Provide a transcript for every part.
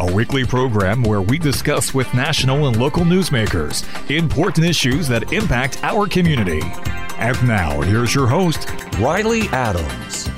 a weekly program where we discuss with national and local newsmakers important issues that impact our community. And now, here's your host, Riley Adams.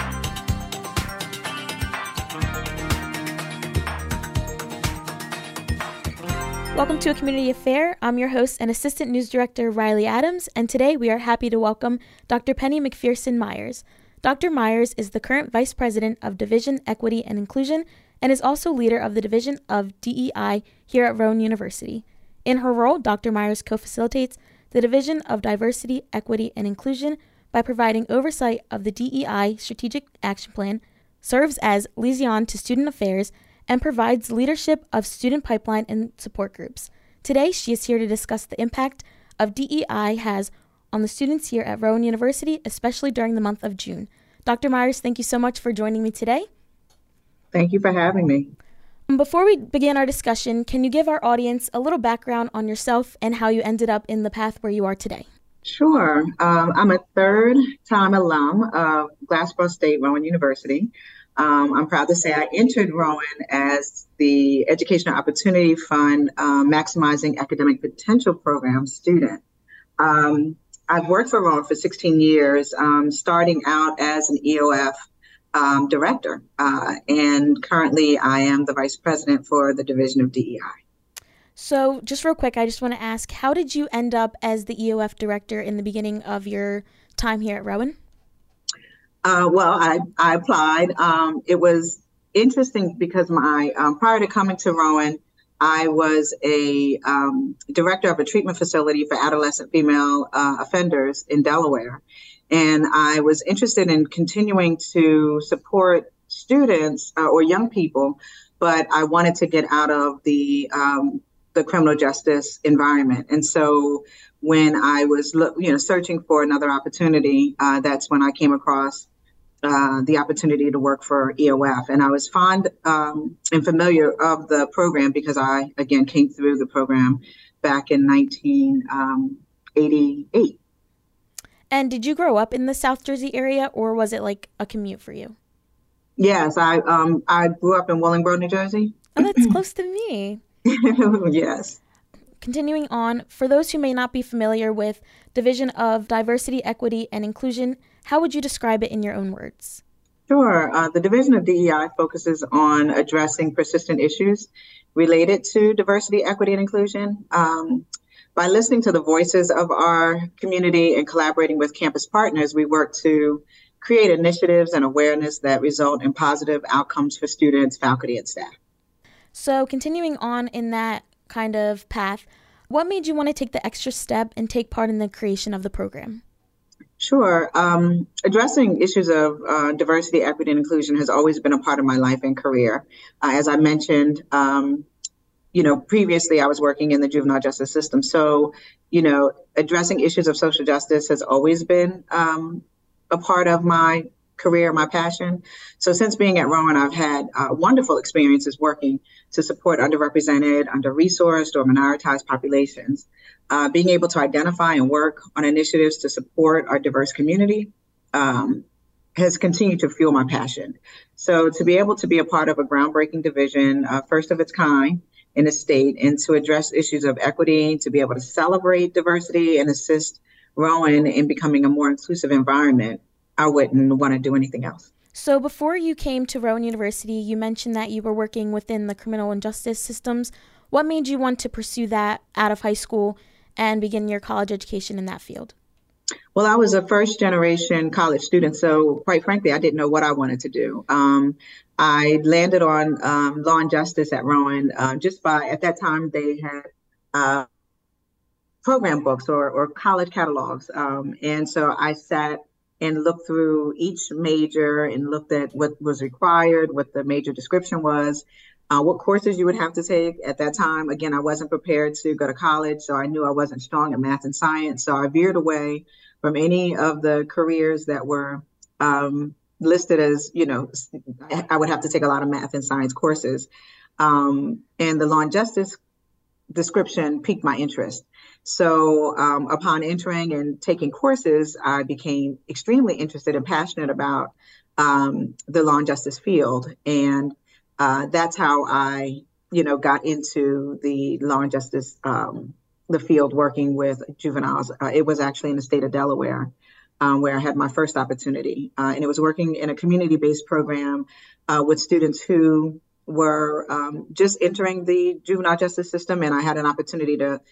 Welcome to a community affair. I'm your host and assistant news director, Riley Adams, and today we are happy to welcome Dr. Penny McPherson Myers. Dr. Myers is the current vice president of Division Equity and Inclusion and is also leader of the Division of DEI here at Rowan University. In her role, Dr. Myers co facilitates the Division of Diversity, Equity, and Inclusion by providing oversight of the DEI Strategic Action Plan, serves as liaison to student affairs, and provides leadership of student pipeline and support groups. Today, she is here to discuss the impact of DEI has on the students here at Rowan University, especially during the month of June. Dr. Myers, thank you so much for joining me today. Thank you for having me. Before we begin our discussion, can you give our audience a little background on yourself and how you ended up in the path where you are today? Sure. Um, I'm a third time alum of Glassboro State Rowan University. Um, I'm proud to say I entered Rowan as the Educational Opportunity Fund um, Maximizing Academic Potential Program student. Um, I've worked for Rowan for 16 years, um, starting out as an EOF um, director, uh, and currently I am the vice president for the Division of DEI. So, just real quick, I just want to ask how did you end up as the EOF director in the beginning of your time here at Rowan? Uh, well, I, I applied. Um, it was interesting because my um, prior to coming to Rowan, I was a um, director of a treatment facility for adolescent female uh, offenders in Delaware. And I was interested in continuing to support students uh, or young people, but I wanted to get out of the um, the criminal justice environment. And so when I was you know searching for another opportunity, uh, that's when I came across uh, the opportunity to work for EOF. And I was fond um, and familiar of the program because I, again, came through the program back in 1988. And did you grow up in the South Jersey area or was it like a commute for you? Yes, I um, I grew up in Willingboro, New Jersey. Oh, that's close to me. yes. Continuing on, for those who may not be familiar with Division of Diversity, Equity, and Inclusion, how would you describe it in your own words? Sure. Uh, the Division of DEI focuses on addressing persistent issues related to diversity, equity, and inclusion. Um, by listening to the voices of our community and collaborating with campus partners, we work to create initiatives and awareness that result in positive outcomes for students, faculty, and staff. So, continuing on in that kind of path, what made you want to take the extra step and take part in the creation of the program? Sure. Um, addressing issues of uh, diversity, equity, and inclusion has always been a part of my life and career. Uh, as I mentioned, um, you know, previously I was working in the juvenile justice system. So, you know, addressing issues of social justice has always been um, a part of my career, my passion. So, since being at Rowan, I've had uh, wonderful experiences working to support underrepresented, under resourced, or minoritized populations uh, being able to identify and work on initiatives to support our diverse community um, has continued to fuel my passion. So to be able to be a part of a groundbreaking division, uh, first of its kind in the state, and to address issues of equity, to be able to celebrate diversity and assist Rowan in becoming a more inclusive environment, I wouldn't want to do anything else. So, before you came to Rowan University, you mentioned that you were working within the criminal and justice systems. What made you want to pursue that out of high school and begin your college education in that field? Well, I was a first generation college student, so quite frankly, I didn't know what I wanted to do. Um, I landed on um, law and justice at Rowan uh, just by, at that time, they had uh, program books or, or college catalogs. Um, and so I sat and looked through each major and looked at what was required, what the major description was, uh, what courses you would have to take at that time. Again, I wasn't prepared to go to college, so I knew I wasn't strong in math and science. So I veered away from any of the careers that were um, listed as, you know, I would have to take a lot of math and science courses. Um, and the law and justice description piqued my interest. So um, upon entering and taking courses, I became extremely interested and passionate about um, the law and justice field. And uh, that's how I, you know, got into the law and justice, um, the field working with juveniles. Uh, it was actually in the state of Delaware. Um, where I had my first opportunity. Uh, and it was working in a community based program uh, with students who were um, just entering the juvenile justice system. And I had an opportunity to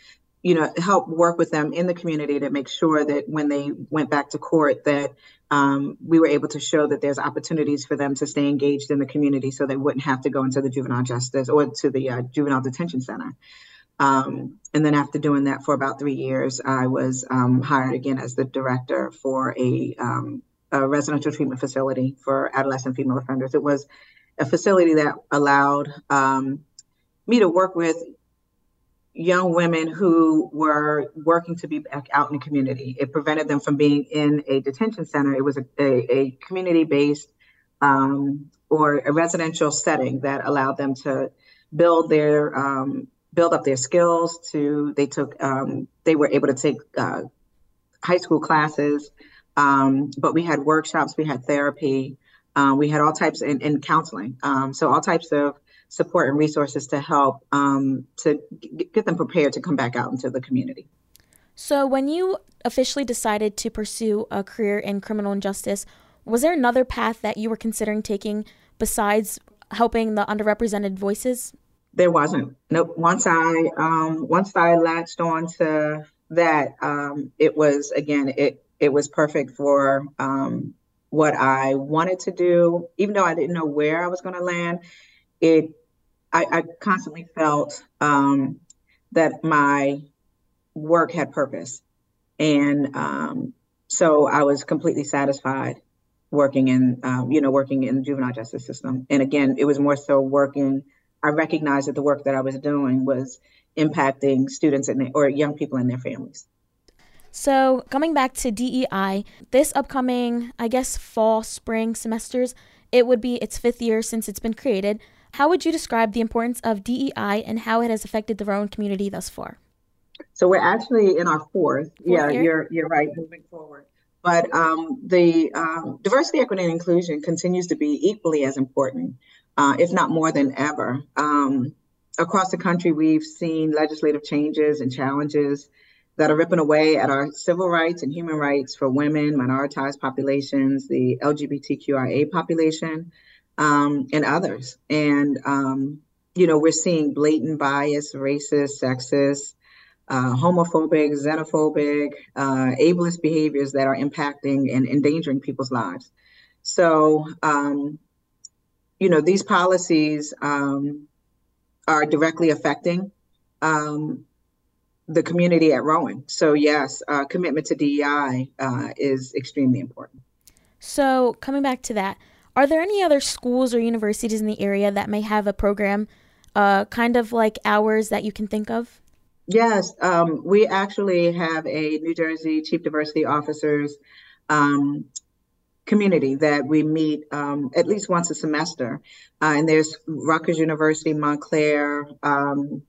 you know, help work with them in the community to make sure that when they went back to court, that um, we were able to show that there's opportunities for them to stay engaged in the community, so they wouldn't have to go into the juvenile justice or to the uh, juvenile detention center. Um, and then after doing that for about three years, I was um, hired again as the director for a, um, a residential treatment facility for adolescent female offenders. It was a facility that allowed um, me to work with young women who were working to be back out in the community. It prevented them from being in a detention center. It was a, a, a community based um, or a residential setting that allowed them to build their um, build up their skills. To they took um, they were able to take uh, high school classes, um, but we had workshops, we had therapy, uh, we had all types in, in counseling. Um, so all types of support and resources to help um, to g- get them prepared to come back out into the community. So, when you officially decided to pursue a career in criminal justice, was there another path that you were considering taking besides helping the underrepresented voices? There wasn't. Nope. Once I um, once I latched on to that, um, it was again it it was perfect for um, what I wanted to do. Even though I didn't know where I was going to land, it I, I constantly felt um, that my work had purpose, and um, so I was completely satisfied working in um, you know working in the juvenile justice system. And again, it was more so working. I recognized that the work that I was doing was impacting students and or young people and their families. So, coming back to DEI, this upcoming, I guess, fall, spring semesters, it would be its fifth year since it's been created. How would you describe the importance of DEI and how it has affected the Rowan community thus far? So we're actually in our fourth. fourth yeah, year? you're you're right. Moving forward, but um, the um, diversity, equity, and inclusion continues to be equally as important, uh, if not more than ever. Um, across the country, we've seen legislative changes and challenges that are ripping away at our civil rights and human rights for women, minoritized populations, the LGBTQIA population um, and others. And, um, you know, we're seeing blatant bias, racist, sexist, uh, homophobic, xenophobic, uh, ableist behaviors that are impacting and endangering people's lives. So, um, you know, these policies um, are directly affecting um, the community at Rowan. So, yes, uh, commitment to DEI uh, is extremely important. So, coming back to that, are there any other schools or universities in the area that may have a program uh, kind of like ours that you can think of? Yes, um, we actually have a New Jersey Chief Diversity Officers um, community that we meet um, at least once a semester. Uh, and there's Rutgers University, Montclair, um,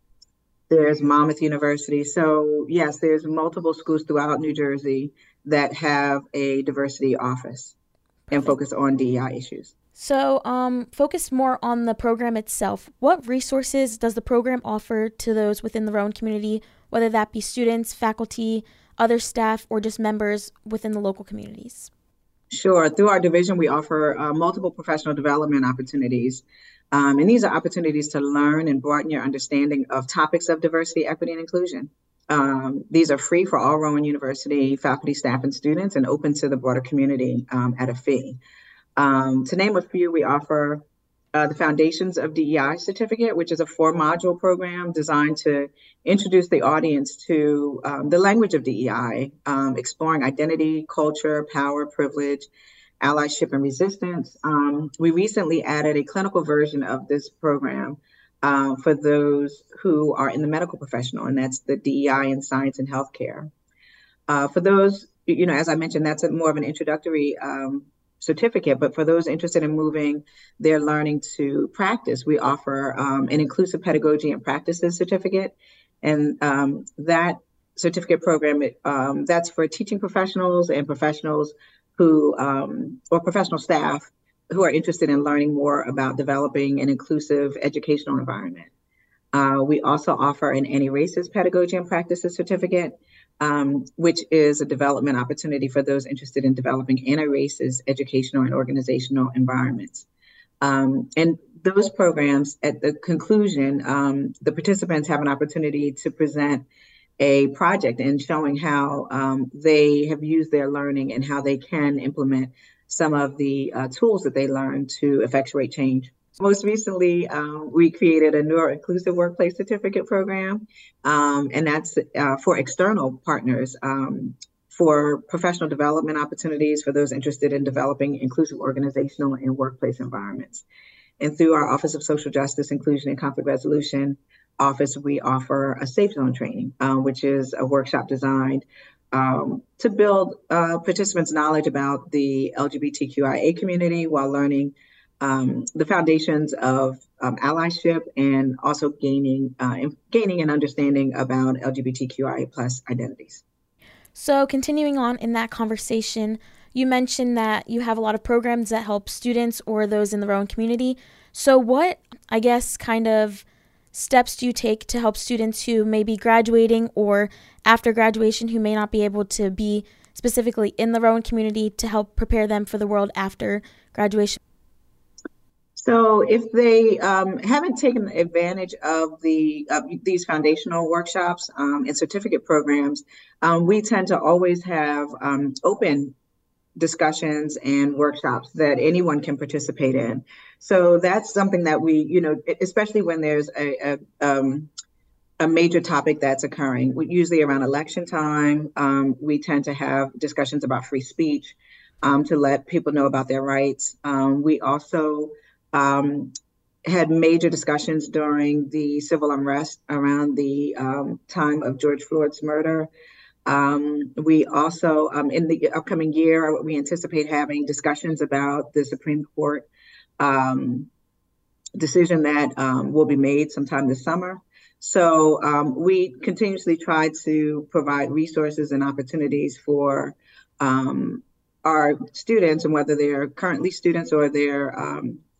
there's Monmouth University. So, yes, there's multiple schools throughout New Jersey that have a diversity office and focus on DEI issues. So, um, focus more on the program itself. What resources does the program offer to those within the Rowan community, whether that be students, faculty, other staff, or just members within the local communities? Sure. Through our division, we offer uh, multiple professional development opportunities. Um, and these are opportunities to learn and broaden your understanding of topics of diversity, equity, and inclusion. Um, these are free for all Rowan University faculty, staff, and students and open to the broader community um, at a fee. Um, to name a few, we offer uh, the Foundations of DEI certificate, which is a four module program designed to introduce the audience to um, the language of DEI, um, exploring identity, culture, power, privilege, allyship, and resistance. Um, we recently added a clinical version of this program uh, for those who are in the medical professional, and that's the DEI in science and healthcare. Uh, for those, you know, as I mentioned, that's a, more of an introductory um, certificate, but for those interested in moving their learning to practice, we offer um, an inclusive pedagogy and practices certificate. And um, that certificate program, um, that's for teaching professionals and professionals who, um, or professional staff who are interested in learning more about developing an inclusive educational environment. Uh, we also offer an anti-racist pedagogy and practices certificate, um, which is a development opportunity for those interested in developing anti-racist educational and organizational environments. Um, and those programs, at the conclusion, um, the participants have an opportunity to present a project and showing how um, they have used their learning and how they can implement some of the uh, tools that they learned to effectuate change. Most recently, um, we created a neuro inclusive workplace certificate program, um, and that's uh, for external partners um, for professional development opportunities for those interested in developing inclusive organizational and workplace environments. And through our Office of Social Justice, Inclusion, and Conflict Resolution office, we offer a safe zone training, uh, which is a workshop designed um, to build uh, participants' knowledge about the LGBTQIA community while learning um, the foundations of um, allyship and also gaining uh, gaining an understanding about LGBTQI plus identities. So, continuing on in that conversation, you mentioned that you have a lot of programs that help students or those in the Rowan community. So, what, I guess, kind of steps do you take to help students who may be graduating or after graduation who may not be able to be specifically in the Rowan community to help prepare them for the world after graduation? So, if they um, haven't taken advantage of the these foundational workshops um, and certificate programs, um, we tend to always have um, open discussions and workshops that anyone can participate in. So that's something that we, you know, especially when there's a, a, um, a major topic that's occurring, usually around election time, um, we tend to have discussions about free speech um, to let people know about their rights. Um, we also um, had major discussions during the civil unrest around the um, time of George Floyd's murder. Um, we also, um, in the upcoming year, we anticipate having discussions about the Supreme Court um, decision that um, will be made sometime this summer. So um, we continuously try to provide resources and opportunities for um, our students, and whether they're currently students or they're,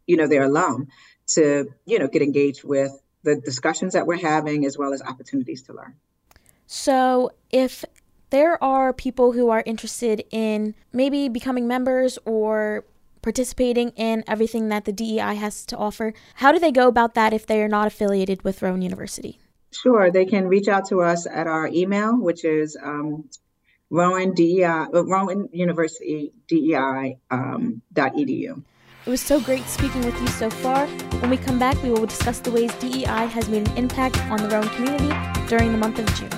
you know, their alum, to you know get engaged with the discussions that we're having as well as opportunities to learn. So, if there are people who are interested in maybe becoming members or participating in everything that the DEI has to offer, how do they go about that if they are not affiliated with Rowan University? Sure, they can reach out to us at our email, which is um, Rowan DEI, uh, Rowan University DEI um, .edu. It was so great speaking with you so far. When we come back, we will discuss the ways DEI has made an impact on the Rowan community during the month of June.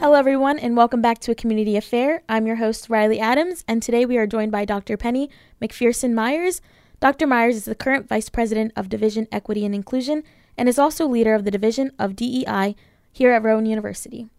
Hello, everyone, and welcome back to A Community Affair. I'm your host, Riley Adams, and today we are joined by Dr. Penny McPherson Myers. Dr. Myers is the current Vice President of Division Equity and Inclusion and is also leader of the Division of DEI here at Rowan University.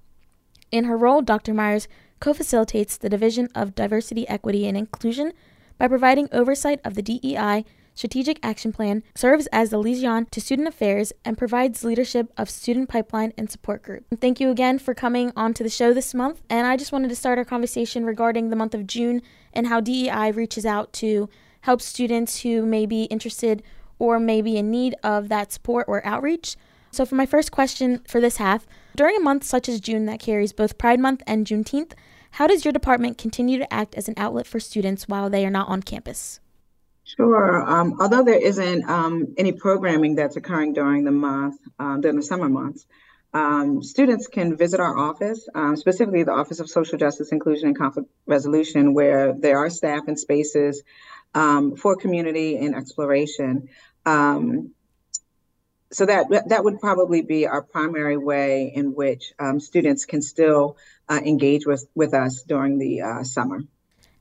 In her role, Dr. Myers co facilitates the Division of Diversity, Equity, and Inclusion by providing oversight of the DEI Strategic Action Plan, serves as the liaison to student affairs, and provides leadership of student pipeline and support group. Thank you again for coming on to the show this month. And I just wanted to start our conversation regarding the month of June and how DEI reaches out to help students who may be interested or may be in need of that support or outreach. So, for my first question for this half, during a month such as June that carries both Pride Month and Juneteenth, how does your department continue to act as an outlet for students while they are not on campus? Sure. Um, although there isn't um, any programming that's occurring during the month, um, during the summer months, um, students can visit our office, um, specifically the Office of Social Justice, Inclusion, and Conflict Resolution, where there are staff and spaces um, for community and exploration. Um, so that that would probably be our primary way in which um, students can still uh, engage with with us during the uh, summer.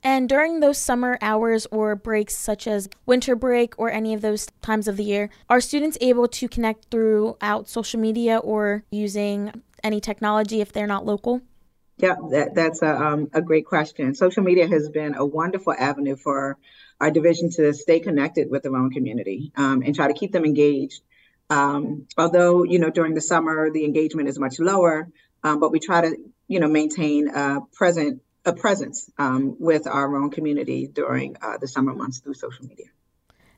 And during those summer hours or breaks, such as winter break or any of those times of the year, are students able to connect throughout social media or using any technology if they're not local? Yeah, that, that's a, um, a great question. Social media has been a wonderful avenue for our division to stay connected with their own community um, and try to keep them engaged. Um, although, you know, during the summer, the engagement is much lower, um, but we try to, you know, maintain a present a presence um, with our own community during uh, the summer months through social media.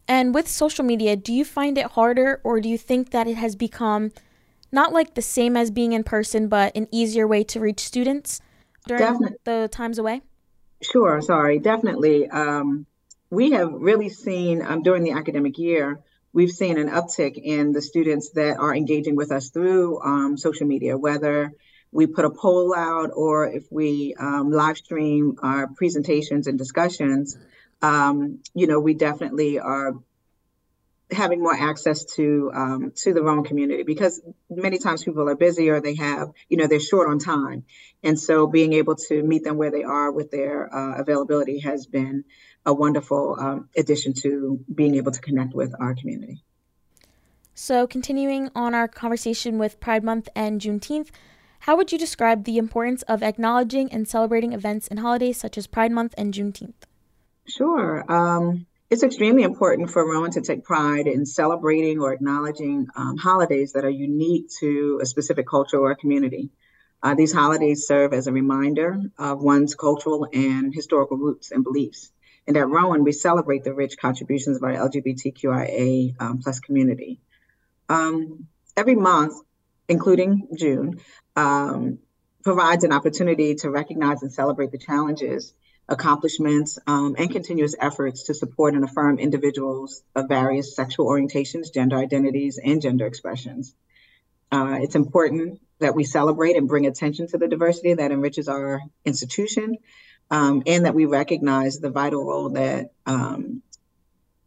And with social media, do you find it harder or do you think that it has become not like the same as being in person, but an easier way to reach students during Definitely. the times away? Sure, sorry, definitely. Um, we have really seen um, during the academic year, we've seen an uptick in the students that are engaging with us through um, social media, whether we put a poll out or if we um, live stream our presentations and discussions, um, you know, we definitely are having more access to um, to the Rowan community because many times people are busy or they have you know they're short on time, and so being able to meet them where they are with their uh, availability has been a wonderful um, addition to being able to connect with our community. So, continuing on our conversation with Pride Month and Juneteenth, how would you describe the importance of acknowledging and celebrating events and holidays such as Pride Month and Juneteenth? Sure. Um, it's extremely important for Rowan to take pride in celebrating or acknowledging um, holidays that are unique to a specific culture or community. Uh, these holidays serve as a reminder of one's cultural and historical roots and beliefs. And at Rowan, we celebrate the rich contributions of our LGBTQIA um, plus community. Um, every month, including June, um, provides an opportunity to recognize and celebrate the challenges accomplishments, um, and continuous efforts to support and affirm individuals of various sexual orientations, gender identities, and gender expressions. Uh, it's important that we celebrate and bring attention to the diversity that enriches our institution, um, and that we recognize the vital role that um,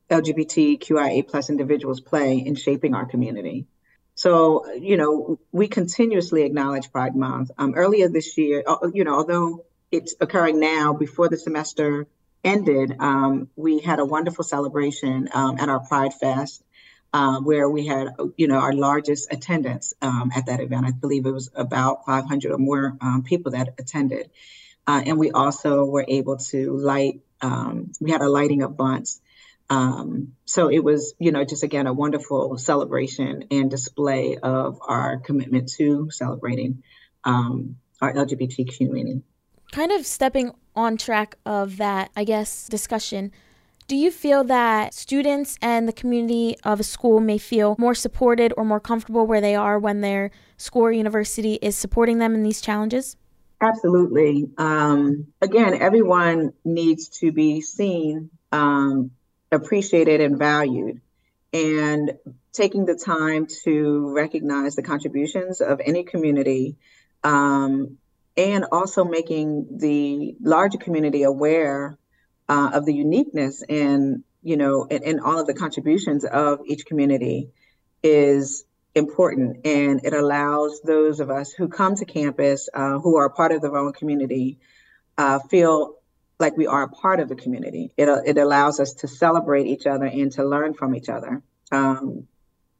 LGBTQIA plus individuals play in shaping our community. So, you know, we continuously acknowledge Pride Month. Um, earlier this year, you know, although it's occurring now before the semester ended, um, we had a wonderful celebration um, at our Pride Fest. Uh, where we had, you know, our largest attendance um, at that event. I believe it was about 500 or more um, people that attended, uh, and we also were able to light. Um, we had a lighting of Bunce, um, so it was, you know, just again a wonderful celebration and display of our commitment to celebrating um, our LGBTQ community kind of stepping on track of that, I guess, discussion, do you feel that students and the community of a school may feel more supported or more comfortable where they are when their school or university is supporting them in these challenges? Absolutely. Um, again, everyone needs to be seen, um, appreciated, and valued. And taking the time to recognize the contributions of any community um, and also making the larger community aware uh, of the uniqueness and you know and, and all of the contributions of each community is important and it allows those of us who come to campus uh, who are part of the Rowan community uh, feel like we are a part of the community. It, it allows us to celebrate each other and to learn from each other, um,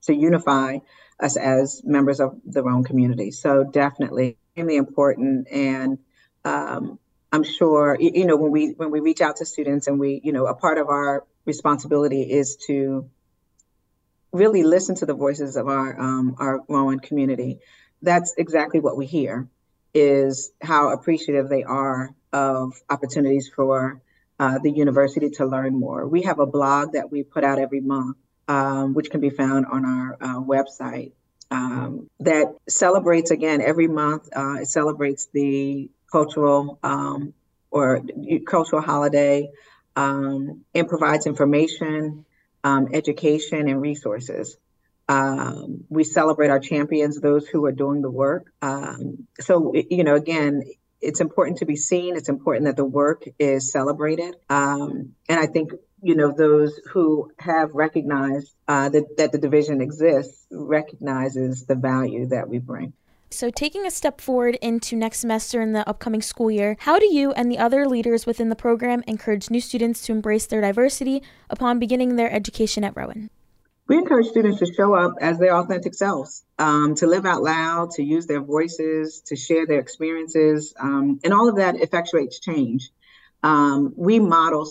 to unify us as members of the Rowan community. So definitely extremely important and um, i'm sure you know when we when we reach out to students and we you know a part of our responsibility is to really listen to the voices of our um, our Rowan community that's exactly what we hear is how appreciative they are of opportunities for uh, the university to learn more we have a blog that we put out every month um, which can be found on our uh, website um, that celebrates again every month. Uh, it celebrates the cultural um, or cultural holiday um, and provides information, um, education, and resources. Um, we celebrate our champions, those who are doing the work. Um, so, you know, again, it's important to be seen. It's important that the work is celebrated. and I think you know those who have recognized uh, that, that the division exists recognizes the value that we bring so, taking a step forward into next semester in the upcoming school year, how do you and the other leaders within the program encourage new students to embrace their diversity upon beginning their education at Rowan? We encourage students to show up as their authentic selves, um, to live out loud, to use their voices, to share their experiences, um, and all of that effectuates change. Um, we model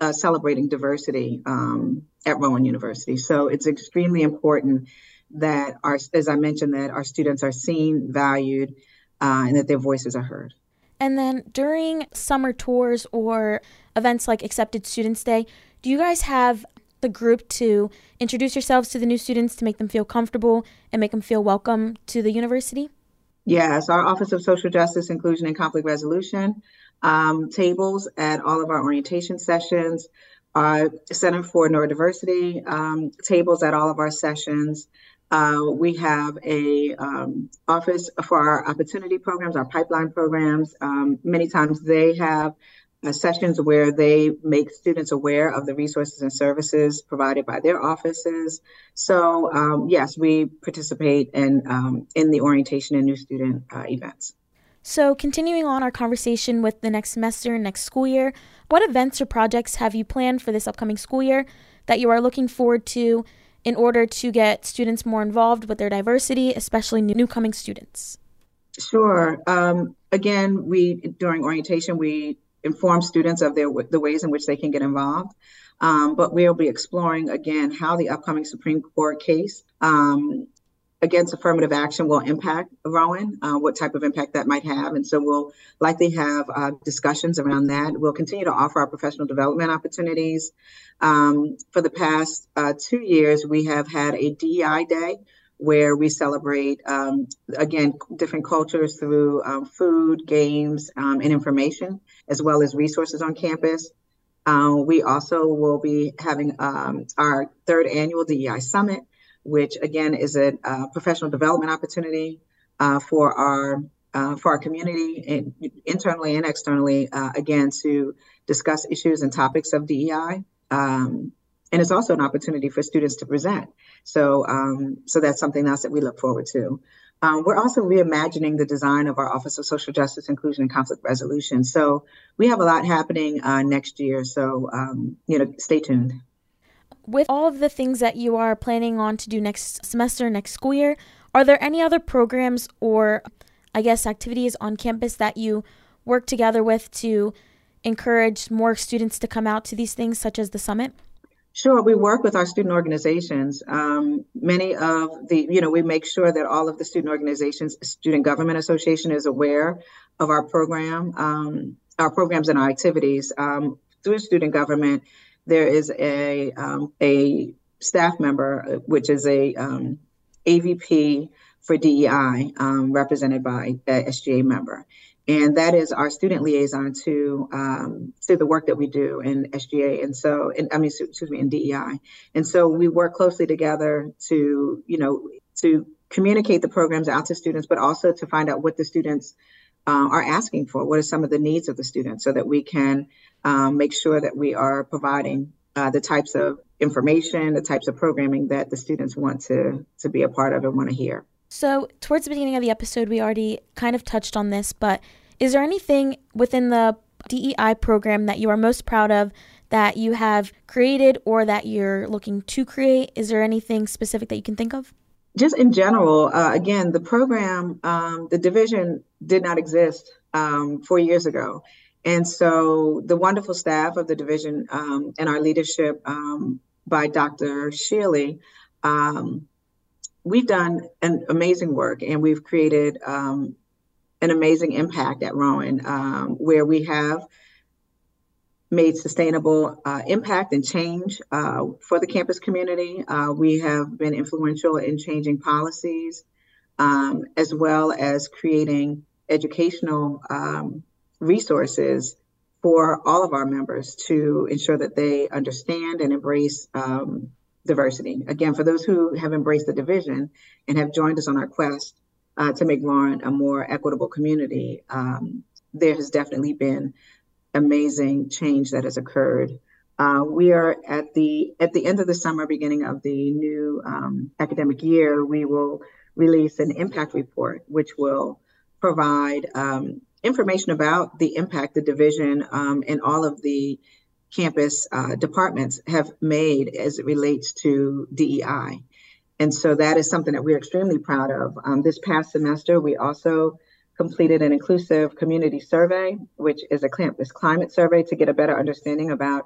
uh, celebrating diversity um, at Rowan University, so it's extremely important that our, as I mentioned, that our students are seen, valued, uh, and that their voices are heard. And then during summer tours or events like Accepted Students Day, do you guys have the group to introduce yourselves to the new students to make them feel comfortable and make them feel welcome to the university? Yes, our Office of Social Justice, Inclusion, and Conflict Resolution um, tables at all of our orientation sessions, our Center for Neurodiversity um, tables at all of our sessions. Uh, we have a um, office for our opportunity programs, our pipeline programs. Um, many times they have uh, sessions where they make students aware of the resources and services provided by their offices. So um, yes, we participate in um, in the orientation and new student uh, events. So continuing on our conversation with the next semester, next school year, what events or projects have you planned for this upcoming school year that you are looking forward to? In order to get students more involved with their diversity, especially new coming students? Sure. Um, again, we during orientation we inform students of their the ways in which they can get involved. Um, but we'll be exploring again how the upcoming Supreme Court case um, against affirmative action will impact Rowan, uh, what type of impact that might have. And so we'll likely have uh, discussions around that. We'll continue to offer our professional development opportunities. Um, for the past uh, two years, we have had a DEI day where we celebrate, um, again, different cultures through um, food, games, um, and information, as well as resources on campus. Uh, we also will be having um, our third annual DEI Summit which again is a professional development opportunity uh, for our uh, for our community and internally and externally, uh, again to discuss issues and topics of DEI. Um, and it's also an opportunity for students to present. So, um, so that's something else that we look forward to. Um, we're also reimagining the design of our Office of Social Justice, Inclusion, and Conflict Resolution. So we have a lot happening uh, next year. So, um, you know, stay tuned with all of the things that you are planning on to do next semester, next school year, are there any other programs or, I guess, activities on campus that you work together with to encourage more students to come out to these things, such as the summit? Sure, we work with our student organizations. Um, many of the, you know, we make sure that all of the student organizations, Student Government Association is aware of our program, um, our programs and our activities. Um, through student government, there is a um, a staff member, which is a um, AVP for DEI, um, represented by SGA member, and that is our student liaison to um, to the work that we do in SGA, and so, in, I mean, excuse me, in DEI, and so we work closely together to, you know, to communicate the programs out to students, but also to find out what the students uh, are asking for. What are some of the needs of the students, so that we can um, make sure that we are providing uh, the types of information, the types of programming that the students want to to be a part of and want to hear. So, towards the beginning of the episode, we already kind of touched on this, but is there anything within the DEI program that you are most proud of that you have created or that you're looking to create? Is there anything specific that you can think of? Just in general, uh, again, the program, um, the division did not exist um, four years ago. And so the wonderful staff of the division um, and our leadership um, by Dr. Shealy, um, we've done an amazing work and we've created um, an amazing impact at Rowan where we have made sustainable uh, impact and change uh, for the campus community. Uh, we have been influential in changing policies um, as well as creating educational resources for all of our members to ensure that they understand and embrace um, diversity. Again, for those who have embraced the division and have joined us on our quest uh, to make Rowan a more equitable community, um, there has definitely been amazing change that has occurred Uh, we are at the at the end of the summer, beginning of the new um, academic year. We will release an impact report, which will provide um, information about the impact the division um, and all of the campus uh, departments have made as it relates to DEI. And so that is something that we're extremely proud of. Um, this past semester, we also completed an inclusive community survey, which is a campus climate survey to get a better understanding about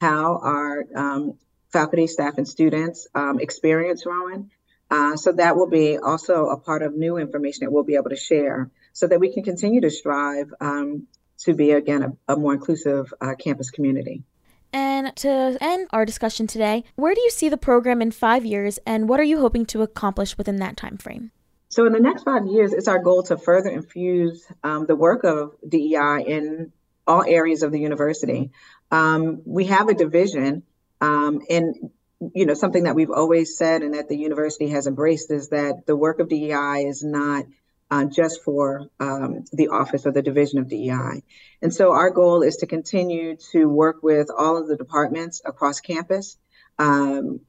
how our um, faculty, staff, and students um, experience Rowan. Uh, so that will be also a part of new information that we'll be able to share so that we can continue to strive um, to be, again, a, a more inclusive uh, campus community. And to end our discussion today, where do you see the program in five years, and what are you hoping to accomplish within that time frame? So, in the next five years, it's our goal to further infuse um, the work of DEI in all areas of the university um, we have a division, um, and you know something that we've always said and that the university has embraced is that the work of DEI is not uh, just for um, the office or the division of DEI. And so our goal is to continue to work with all of the departments across campus. Um,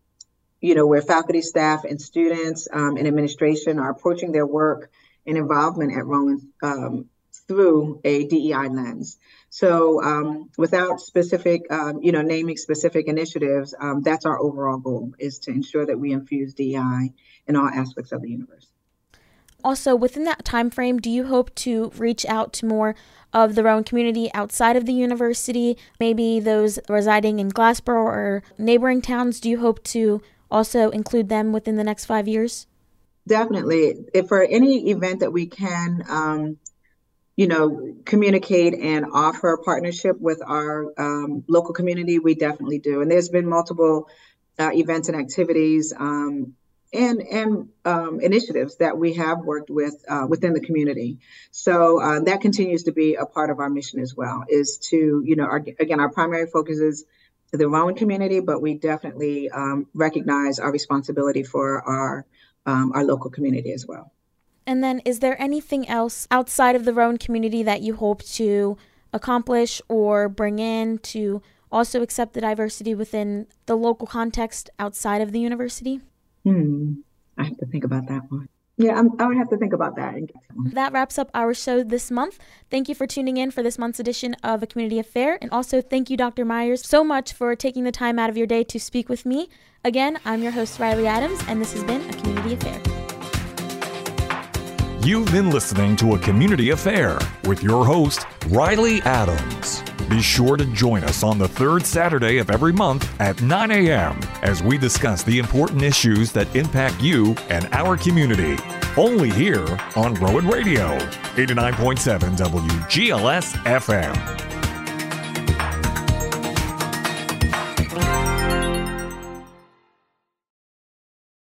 you know, where faculty, staff, and students um, and administration are approaching their work and involvement at Rowan um, through a DEI lens. So um, without specific, um, you know, naming specific initiatives, um, that's our overall goal is to ensure that we infuse DEI in all aspects of the universe. Also, within that time frame, do you hope to reach out to more of the Rowan community outside of the university, maybe those residing in Glassboro or neighboring towns? Do you hope to also include them within the next five years? Definitely. If for any event that we can um, you know, communicate and offer a partnership with our um, local community, we definitely do. And there's been multiple uh, events and activities um, and and um, initiatives that we have worked with uh, within the community. So uh, that continues to be a part of our mission as well. Is to you know, our, again, our primary focus is the Rowan community, but we definitely um, recognize our responsibility for our um, our local community as well. And then, is there anything else outside of the Rowan community that you hope to accomplish or bring in to also accept the diversity within the local context outside of the university? Hmm. I have to think about that one. Yeah, I'm, i would have to think about that. That wraps up our show this month. Thank you for tuning in for this month's edition of A Community Affair. And also, thank you, Dr. Myers, so much for taking the time out of your day to speak with me. Again, I'm your host, Riley Adams, and this has been A Community Affair. You've been listening to A Community Affair with your host, Riley Adams. Be sure to join us on the third Saturday of every month at 9 a.m. as we discuss the important issues that impact you and our community. Only here on Rowan Radio, 89.7 WGLS FM.